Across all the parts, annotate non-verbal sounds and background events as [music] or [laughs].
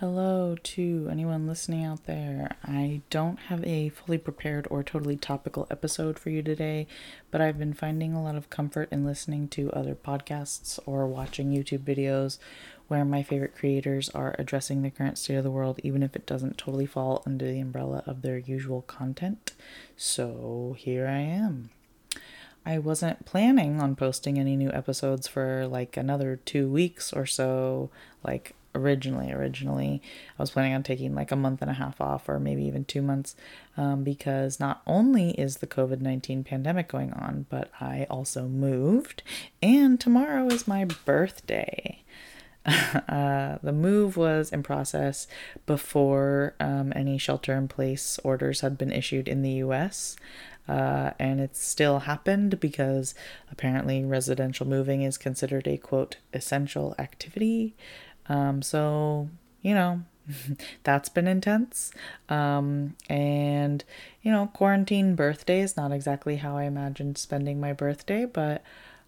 Hello to anyone listening out there. I don't have a fully prepared or totally topical episode for you today, but I've been finding a lot of comfort in listening to other podcasts or watching YouTube videos where my favorite creators are addressing the current state of the world, even if it doesn't totally fall under the umbrella of their usual content. So here I am. I wasn't planning on posting any new episodes for like another two weeks or so. Like originally originally i was planning on taking like a month and a half off or maybe even two months um, because not only is the covid-19 pandemic going on but i also moved and tomorrow is my birthday. [laughs] Uh, the move was in process before um, any shelter in place orders had been issued in the us uh, and it still happened because apparently residential moving is considered a quote essential activity um, so, you know, [laughs] that's been intense. Um, and, you know, quarantine birthday is not exactly how I imagined spending my birthday, but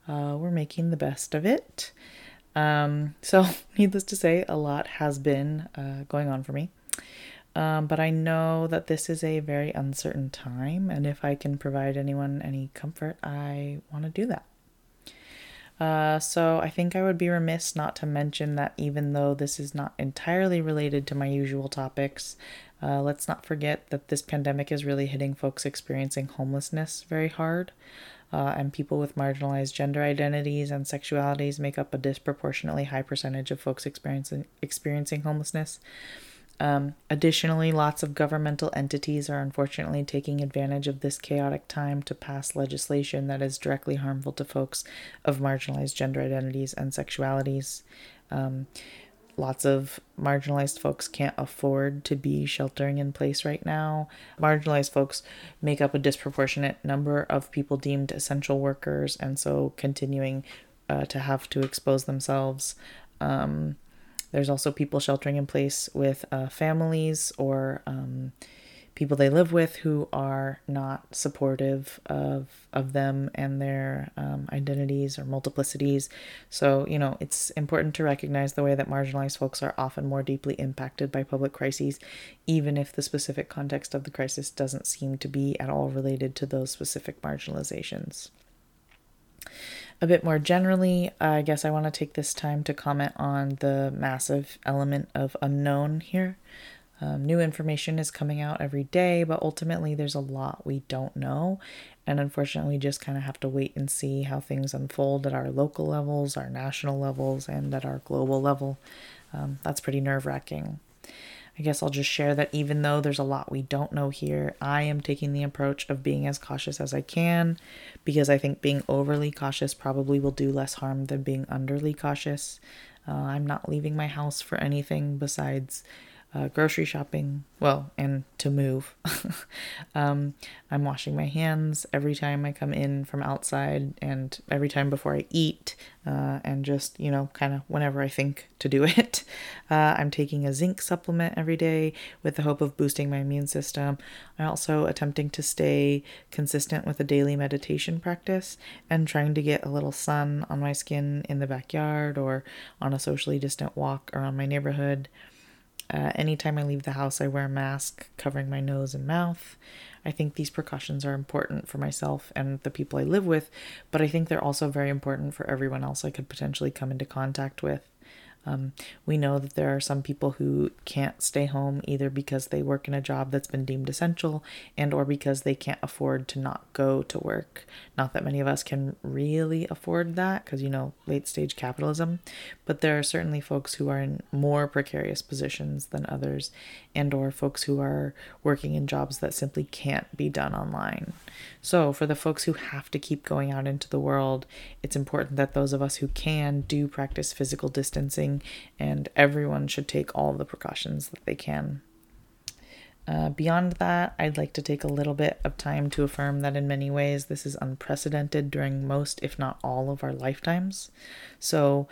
uh, we're making the best of it. Um, so, [laughs] needless to say, a lot has been uh, going on for me. Um, but I know that this is a very uncertain time, and if I can provide anyone any comfort, I want to do that. Uh, so I think I would be remiss not to mention that even though this is not entirely related to my usual topics, uh, let's not forget that this pandemic is really hitting folks experiencing homelessness very hard. Uh, and people with marginalized gender identities and sexualities make up a disproportionately high percentage of folks experiencing experiencing homelessness. Um, additionally, lots of governmental entities are unfortunately taking advantage of this chaotic time to pass legislation that is directly harmful to folks of marginalized gender identities and sexualities. Um, lots of marginalized folks can't afford to be sheltering in place right now. Marginalized folks make up a disproportionate number of people deemed essential workers, and so continuing uh, to have to expose themselves. Um, there's also people sheltering in place with uh, families or um, people they live with who are not supportive of of them and their um, identities or multiplicities. So you know it's important to recognize the way that marginalized folks are often more deeply impacted by public crises, even if the specific context of the crisis doesn't seem to be at all related to those specific marginalizations. A bit more generally, I guess I want to take this time to comment on the massive element of unknown here. Um, new information is coming out every day, but ultimately there's a lot we don't know. And unfortunately, we just kind of have to wait and see how things unfold at our local levels, our national levels, and at our global level. Um, that's pretty nerve wracking. I guess I'll just share that even though there's a lot we don't know here, I am taking the approach of being as cautious as I can because I think being overly cautious probably will do less harm than being underly cautious. Uh, I'm not leaving my house for anything besides uh, grocery shopping, well, and to move. [laughs] um, I'm washing my hands every time I come in from outside and every time before I eat, uh, and just, you know, kind of whenever I think to do [laughs] it. Uh, I'm taking a zinc supplement every day with the hope of boosting my immune system. I'm also attempting to stay consistent with a daily meditation practice and trying to get a little sun on my skin in the backyard or on a socially distant walk around my neighborhood. Uh, anytime I leave the house, I wear a mask covering my nose and mouth. I think these precautions are important for myself and the people I live with, but I think they're also very important for everyone else I could potentially come into contact with. Um, we know that there are some people who can't stay home either because they work in a job that's been deemed essential and or because they can't afford to not go to work. Not that many of us can really afford that because you know late stage capitalism, but there are certainly folks who are in more precarious positions than others and or folks who are working in jobs that simply can't be done online. So, for the folks who have to keep going out into the world, it's important that those of us who can do practice physical distancing, and everyone should take all the precautions that they can. Uh, beyond that, I'd like to take a little bit of time to affirm that in many ways this is unprecedented during most, if not all, of our lifetimes. So,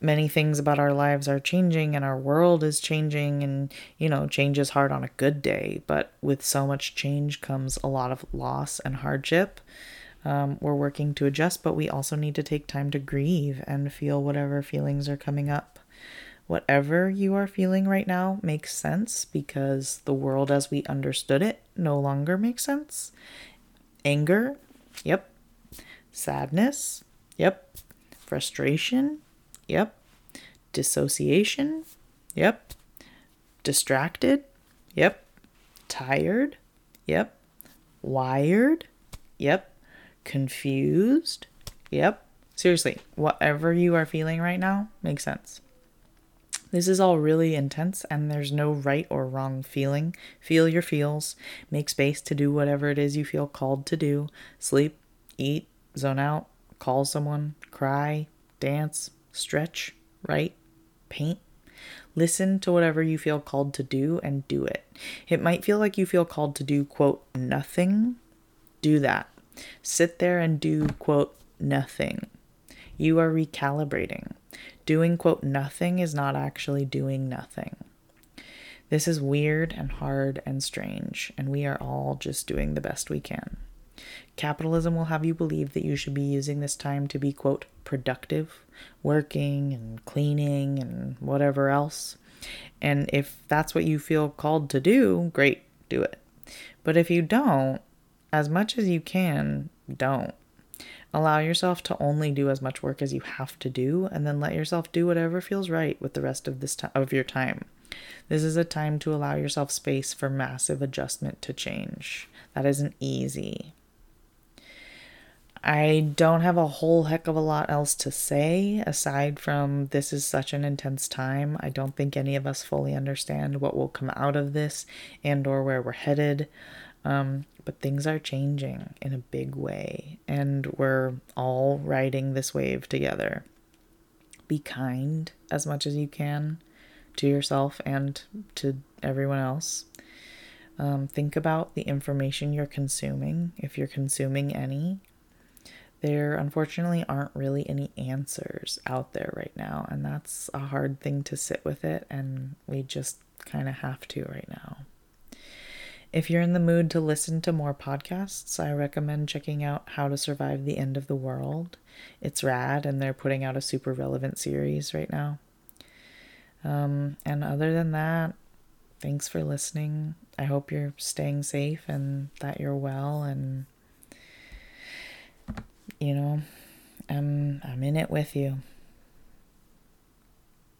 many things about our lives are changing and our world is changing and you know change is hard on a good day but with so much change comes a lot of loss and hardship um, we're working to adjust but we also need to take time to grieve and feel whatever feelings are coming up Whatever you are feeling right now makes sense because the world as we understood it no longer makes sense. Anger, yep. Sadness, yep. Frustration, yep. Dissociation, yep. Distracted, yep. Tired, yep. Wired, yep. Confused, yep. Seriously, whatever you are feeling right now makes sense. This is all really intense, and there's no right or wrong feeling. Feel your feels, make space to do whatever it is you feel called to do sleep, eat, zone out, call someone, cry, dance, stretch, write, paint. Listen to whatever you feel called to do and do it. It might feel like you feel called to do, quote, nothing. Do that. Sit there and do, quote, nothing. You are recalibrating. Doing, quote, nothing is not actually doing nothing. This is weird and hard and strange, and we are all just doing the best we can. Capitalism will have you believe that you should be using this time to be, quote, productive, working and cleaning and whatever else. And if that's what you feel called to do, great, do it. But if you don't, as much as you can, don't. Allow yourself to only do as much work as you have to do and then let yourself do whatever feels right with the rest of this time of your time. This is a time to allow yourself space for massive adjustment to change. That isn't easy. I don't have a whole heck of a lot else to say aside from this is such an intense time. I don't think any of us fully understand what will come out of this and or where we're headed. Um, but things are changing in a big way, and we're all riding this wave together. Be kind as much as you can to yourself and to everyone else. Um, think about the information you're consuming, if you're consuming any. There unfortunately aren't really any answers out there right now, and that's a hard thing to sit with it, and we just kind of have to right now. If you're in the mood to listen to more podcasts, I recommend checking out How to Survive the End of the World. It's rad, and they're putting out a super relevant series right now. Um, and other than that, thanks for listening. I hope you're staying safe and that you're well, and you know, I'm I'm in it with you.